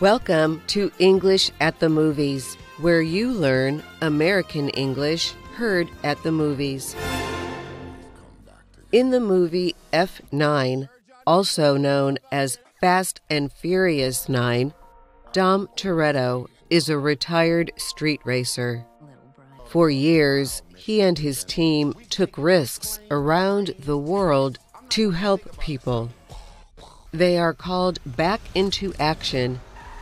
Welcome to English at the Movies, where you learn American English heard at the movies. In the movie F9, also known as Fast and Furious 9, Dom Toretto is a retired street racer. For years, he and his team took risks around the world to help people. They are called back into action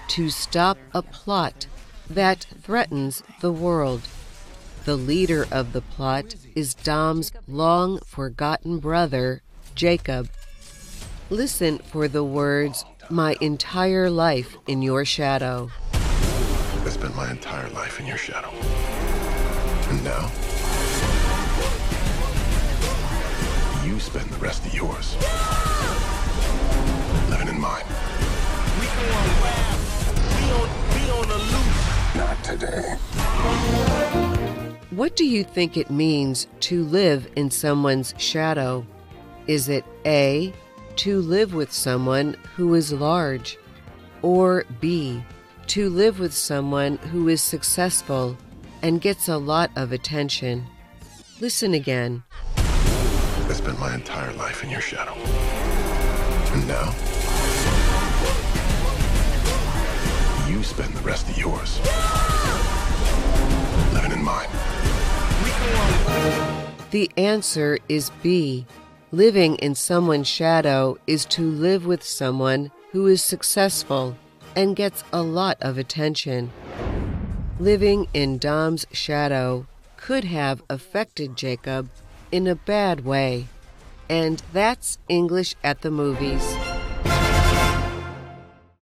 to stop a plot that threatens the world. The leader of the plot is Dom's long forgotten brother, Jacob. Listen for the words, My entire life in your shadow. I spent my entire life in your shadow. And now, you spend the rest of yours living in mine. What do you think it means to live in someone's shadow? Is it A, to live with someone who is large, or B, to live with someone who is successful and gets a lot of attention? Listen again. I spent my entire life in your shadow. And now, you spend the rest of yours The answer is B. Living in someone's shadow is to live with someone who is successful and gets a lot of attention. Living in Dom's shadow could have affected Jacob in a bad way. And that's English at the movies.